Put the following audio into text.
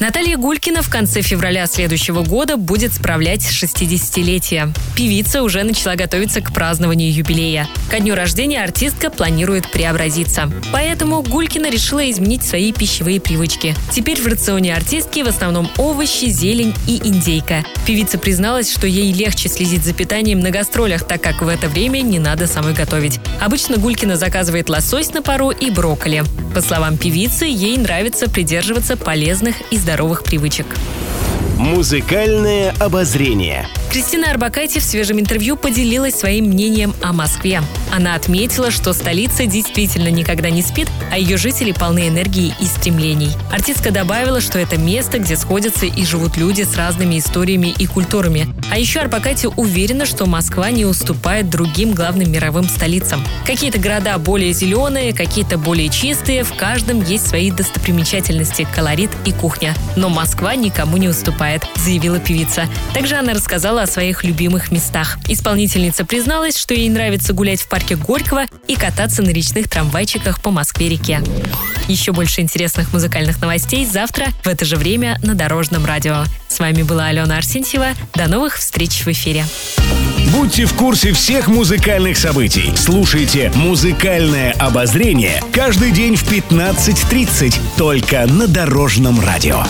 Наталья Гулькина в конце февраля следующего года будет справлять 60-летие. Певица уже начала готовиться к празднованию юбилея. Ко дню рождения артистка планирует преобразиться. Поэтому Гулькина решила изменить свои пищевые привычки. Теперь в рационе артистки в основном овощи, зелень и индейка. Певица призналась, что ей легче следить за питанием на гастролях, так как в это время не надо самой готовить. Обычно Гулькина заказывает лосось на пару и брокколи. По словам певицы, ей нравится придерживаться полезных и здоровых привычек. Музыкальное обозрение. Кристина Арбакайте в свежем интервью поделилась своим мнением о Москве. Она отметила, что столица действительно никогда не спит, а ее жители полны энергии и стремлений. Артистка добавила, что это место, где сходятся и живут люди с разными историями и культурами. А еще Арбакайте уверена, что Москва не уступает другим главным мировым столицам. Какие-то города более зеленые, какие-то более чистые, в каждом есть свои достопримечательности, колорит и кухня. Но Москва никому не уступает, заявила певица. Также она рассказала о своих любимых местах. Исполнительница призналась, что ей нравится гулять в парке Горького и кататься на речных трамвайчиках по Москве-реке. Еще больше интересных музыкальных новостей завтра в это же время на Дорожном радио. С вами была Алена Арсентьева. До новых встреч в эфире. Будьте в курсе всех музыкальных событий. Слушайте «Музыкальное обозрение» каждый день в 15.30 только на Дорожном радио.